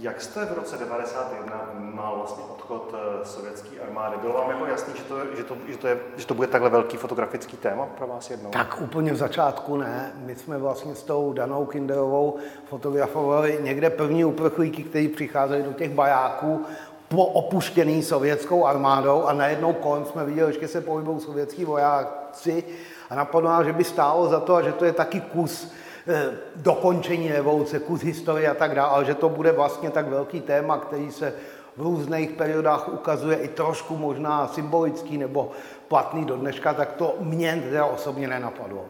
Jak jste v roce 91 vnímal vlastně odchod eh, sovětské armády? Bylo vám jako jasný, že to, že, to, že, to je, že to bude takhle velký fotografický téma pro vás jednou? Tak úplně v začátku ne. My jsme vlastně s tou Danou Kinderovou fotografovali někde první uprchlíky, kteří přicházeli do těch bajáků po opuštěný sovětskou armádou a najednou kolem jsme viděli, že se pohybují sovětský vojáci a napadlo nás, že by stálo za to a že to je taky kus dokončení revoluce, kus historie a tak dále, ale že to bude vlastně tak velký téma, který se v různých periodách ukazuje i trošku možná symbolický nebo platný do dneška, tak to mě teda osobně nenapadlo.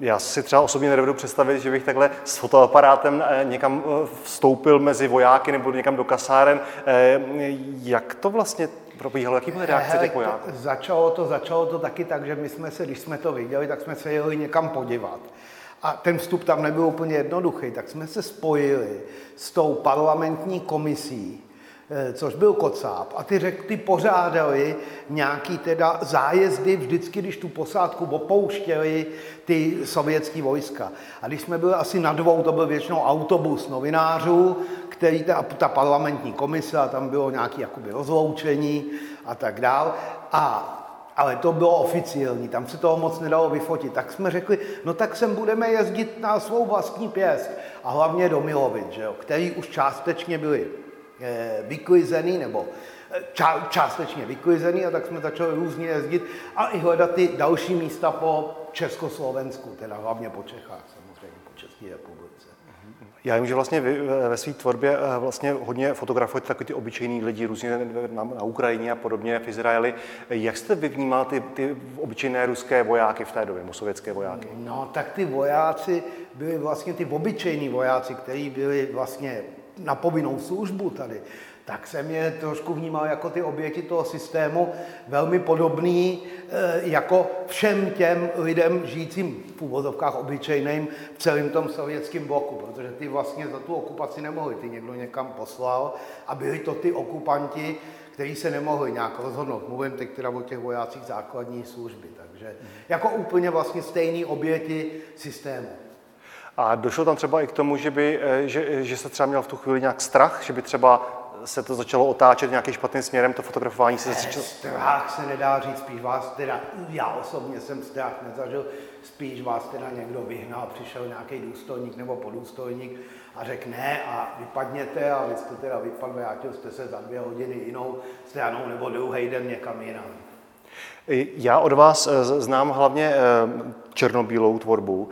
Já si třeba osobně nedovedu představit, že bych takhle s fotoaparátem eh, někam eh, vstoupil mezi vojáky nebo někam do kasáren. Jak to vlastně probíhalo? Jaký byly reakce těch vojáků? Začalo to, začalo to taky tak, že my jsme se, když jsme to viděli, tak jsme se jeli někam podívat. A ten vstup tam nebyl úplně jednoduchý, tak jsme se spojili s tou parlamentní komisí, eh, což byl Kocáb, a ty, řek, ty pořádali nějaký teda zájezdy vždycky, když tu posádku opouštěli ty sovětské vojska. A když jsme byli asi na dvou, to byl většinou autobus novinářů, který ta, ta parlamentní komise, a tam bylo nějaké rozloučení a tak dál. A ale to bylo oficiální, tam se toho moc nedalo vyfotit. Tak jsme řekli, no tak sem budeme jezdit na svou vlastní pěst a hlavně do Milovic, že jo, který už částečně byli eh, vyklizený nebo eh, ča, částečně vyklizený a tak jsme začali různě jezdit a i hledat ty další místa po Československu, teda hlavně po Čechách samozřejmě, po České republice. Já vím, že vlastně vy ve své tvorbě eh, vlastně hodně fotografujete takový ty obyčejný lidi, různě na, na Ukrajině a podobně, v Izraeli. Jak jste vy vnímal ty, ty obyčejné ruské vojáky v té době, sovětské vojáky? No, tak ty vojáci byli vlastně ty obyčejní vojáci, kteří byli vlastně na povinnou službu tady tak jsem je trošku vnímal jako ty oběti toho systému, velmi podobný eh, jako všem těm lidem žijícím v úvozovkách obyčejným v celém tom sovětském bloku, protože ty vlastně za tu okupaci nemohli, ty někdo někam poslal a byli to ty okupanti, kteří se nemohli nějak rozhodnout. Mluvím teď teda o těch vojácích základní služby, takže jako úplně vlastně stejný oběti systému. A došlo tam třeba i k tomu, že, by, eh, že, že se třeba měl v tu chvíli nějak strach, že by třeba se to začalo otáčet nějakým špatným směrem, to fotografování se začalo... Strach se nedá říct, spíš vás teda, já osobně jsem strach nezažil, spíš vás teda někdo vyhnal, přišel nějaký důstojník nebo podůstojník a řekl ne a vypadněte a vy jste teda vypadl, vrátil jste se za dvě hodiny jinou stranou nebo druhý den někam jinam. Já od vás eh, znám hlavně eh, černobílou tvorbu.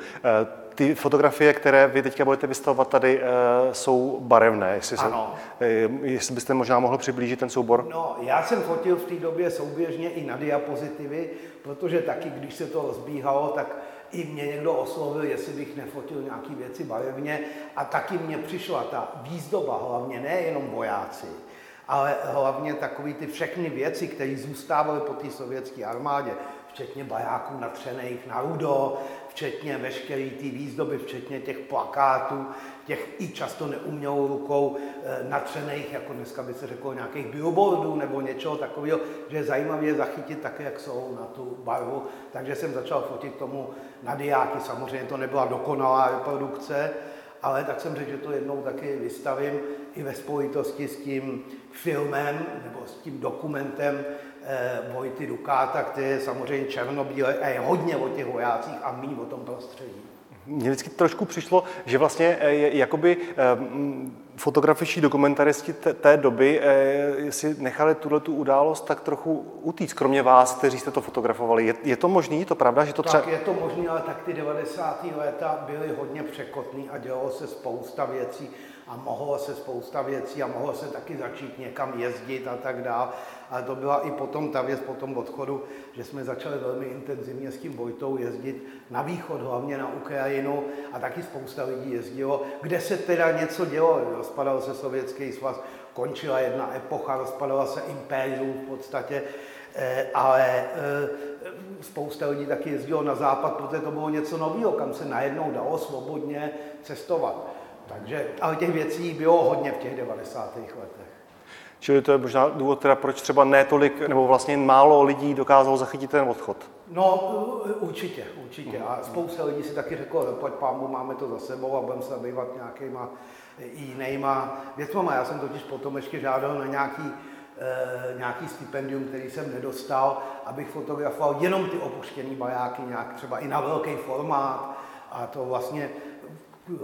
Eh, ty fotografie, které vy teďka budete vystavovat tady, eh, jsou barevné. Jestli, ano. Se, jestli byste možná mohl přiblížit ten soubor? No, já jsem fotil v té době souběžně i na diapozitivy, protože taky, když se to rozbíhalo, tak i mě někdo oslovil, jestli bych nefotil nějaké věci barevně a taky mě přišla ta výzdoba, hlavně nejenom vojáci, ale hlavně takové ty všechny věci, které zůstávaly po té sovětské armádě, včetně bajáků natřených na rudo, včetně veškeré té výzdoby, včetně těch plakátů, těch i často neumělou rukou e, natřených, jako dneska by se řeklo, nějakých billboardů nebo něčeho takového, že je zajímavé zachytit tak, jak jsou na tu barvu. Takže jsem začal fotit tomu na diáky. Samozřejmě to nebyla dokonalá reprodukce, ale tak jsem řekl, že to jednou taky vystavím i ve spojitosti s tím filmem nebo s tím dokumentem eh, Vojty Dukáta, který je samozřejmě černobílý a je hodně o těch vojácích a méně o tom prostředí. Mně vždycky trošku přišlo, že vlastně eh, jakoby eh, fotografičtí dokumentaristi té doby eh, si nechali tuhle tu událost tak trochu utíct, kromě vás, kteří jste to fotografovali. Je, je to možné? Je to pravda, že to třeba... Tak je to možné, ale tak ty 90. léta byly hodně překotný a dělalo se spousta věcí a mohlo se spousta věcí a mohlo se taky začít někam jezdit a tak dále. Ale to byla i potom ta věc po tom odchodu, že jsme začali velmi intenzivně s tím Vojtou jezdit na východ, hlavně na Ukrajinu a taky spousta lidí jezdilo, kde se teda něco dělo. Rozpadal se Sovětský svaz, končila jedna epocha, rozpadala se impérium v podstatě, eh, ale eh, spousta lidí taky jezdilo na západ, protože to bylo něco nového, kam se najednou dalo svobodně cestovat. Takže, ale těch věcí bylo hodně v těch 90. letech. Čili to je možná důvod, teda, proč třeba ne tolik, nebo vlastně málo lidí dokázalo zachytit ten odchod. No, určitě, určitě. A spousta lidí si taky řeklo, pojď pámu, máme to za sebou a budeme se zabývat nějakýma i jinýma věcma. Já jsem totiž potom ještě žádal na nějaký, e, nějaký stipendium, který jsem nedostal, abych fotografoval jenom ty opuštěné bajáky, nějak třeba i na velký formát. A to vlastně eh,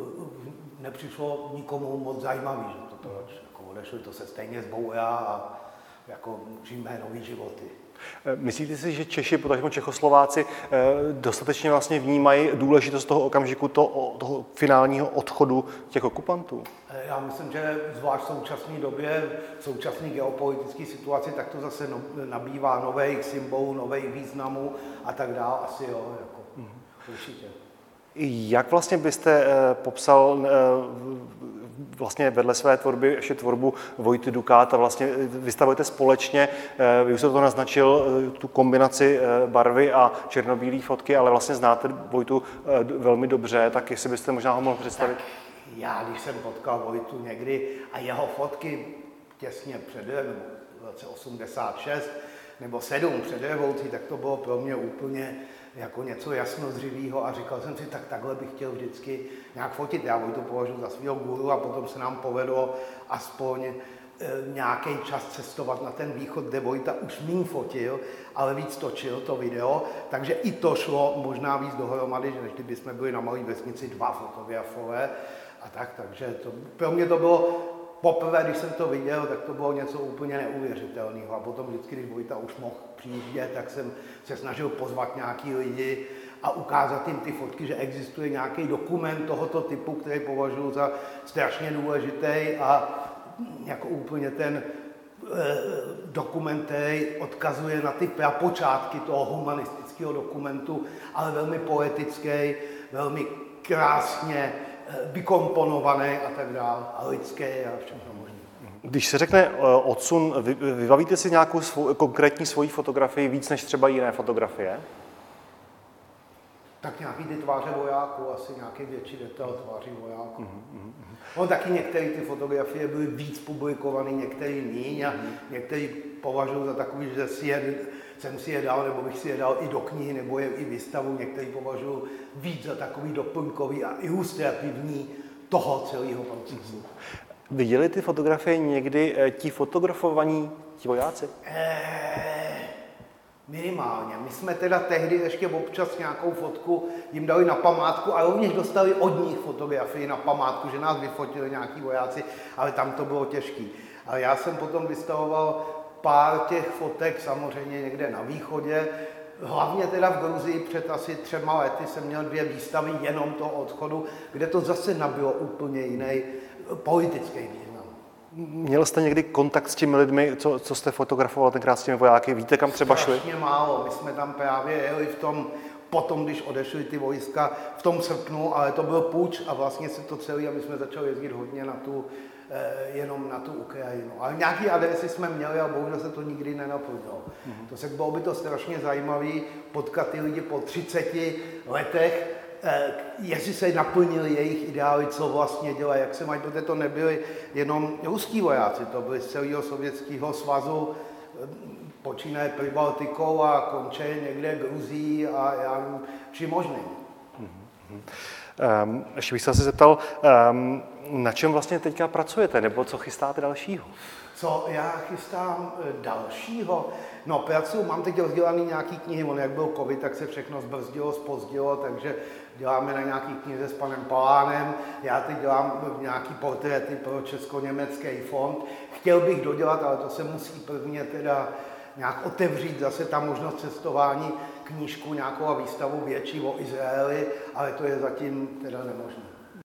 nepřišlo nikomu moc zajímavý, že to, to jako odešli, to se stejně zbouja a jako žijeme nový životy. Eh, myslíte si, že Češi, potažmo Čechoslováci, eh, dostatečně vlastně vnímají důležitost toho okamžiku, toho, toho finálního odchodu těch okupantů? Eh, já myslím, že zvlášť v současné době, v současné geopolitické situaci, tak to zase no, nabývá nových symbolů, nových významů a tak dále. Asi jo, jako, mm-hmm. určitě. Jak vlastně byste popsal vlastně vedle své tvorby ještě tvorbu Vojty Dukáta vlastně vystavujete společně, eh, vy už jste to naznačil, eh, tu kombinaci eh, barvy a černobílé fotky, ale vlastně znáte Vojtu velmi dobře, tak jestli byste možná ho mohl představit. Já, když jsem potkal Vojtu někdy a jeho fotky těsně před v roce 86 nebo 7 před revolucí, tak to bylo pro mě úplně jako něco jasnozřivého a říkal jsem si, tak takhle bych chtěl vždycky nějak fotit. Já to považuji za svého guru a potom se nám povedlo aspoň e, nějaký čas cestovat na ten východ, kde Vojta už méně fotil, ale víc točil to video, takže i to šlo možná víc dohromady, než kdyby jsme byli na malé vesnici dva fotografové a tak, takže to, pro mě to bylo poprvé, když jsem to viděl, tak to bylo něco úplně neuvěřitelného. A potom vždycky, když Vojta už mohl přijíždět, tak jsem se snažil pozvat nějaký lidi a ukázat jim ty fotky, že existuje nějaký dokument tohoto typu, který považuji za strašně důležitý a jako úplně ten eh, dokument, který odkazuje na ty prapočátky toho humanistického dokumentu, ale velmi poetický, velmi krásně Vykomponovaný a tak dále, a lidské a všechno možné. Když se řekne eh, odsun, vy, vybavíte si nějakou svou, konkrétní svoji fotografii víc než třeba jiné fotografie? Tak nějaký ty tváře vojáků, asi nějaký větší detail tváří vojáků. Mm-hmm. No taky některé ty fotografie byly víc publikované, některé míň a mm-hmm. některé považuji za takový, že si je jsem si je dal, nebo bych si je dal i do knihy, nebo je i výstavu, některý považuji víc za takový doplňkový a ilustrativní toho celého procesu. Viděli ty fotografie někdy eh, ti fotografovaní ti vojáci? Eee, minimálně. My jsme teda tehdy ještě občas nějakou fotku jim dali na památku a rovněž dostali od nich fotografii na památku, že nás vyfotili nějaký vojáci, ale tam to bylo těžké. Ale já jsem potom vystavoval pár těch fotek samozřejmě někde na východě. Hlavně teda v Gruzii před asi třema lety jsem měl dvě výstavy jenom toho odchodu, kde to zase nabilo úplně jiný politický význam. Měl jste někdy kontakt s těmi lidmi, co, co jste fotografoval tenkrát s těmi vojáky? Víte, kam třeba šli? Strašně málo. My jsme tam právě jeli v tom, potom, když odešly ty vojska v tom srpnu, ale to byl půjč a vlastně se to celé, a my jsme začali jezdit hodně na tu jenom na tu Ukrajinu. Ale nějaké adresy jsme měli a bohužel se to nikdy nenaplnilo. Mm-hmm. To se bylo by to strašně zajímavé potkat ty lidi po 30 letech, eh, jestli se naplnili jejich ideály, co vlastně dělají, jak se mají, protože to nebyli jenom ruský vojáci, to byli z celého sovětského svazu, eh, počínaje Pribaltikou a konče někde Gruzí a já vším možným. Mm-hmm. Um, ještě bych se asi zeptal, um, na čem vlastně teďka pracujete, nebo co chystáte dalšího? Co já chystám eh, dalšího? No, pracuji, mám teď rozdělaný nějaký knihy, on jak byl covid, tak se všechno zbrzdilo, spozdilo, takže děláme na nějaký knize s panem Palánem, já teď dělám nějaký portréty pro Česko-Německý fond. Chtěl bych dodělat, ale to se musí prvně teda nějak otevřít zase ta možnost cestování, knížku, nějakou výstavu větší o Izraeli, ale to je zatím teda nemožné.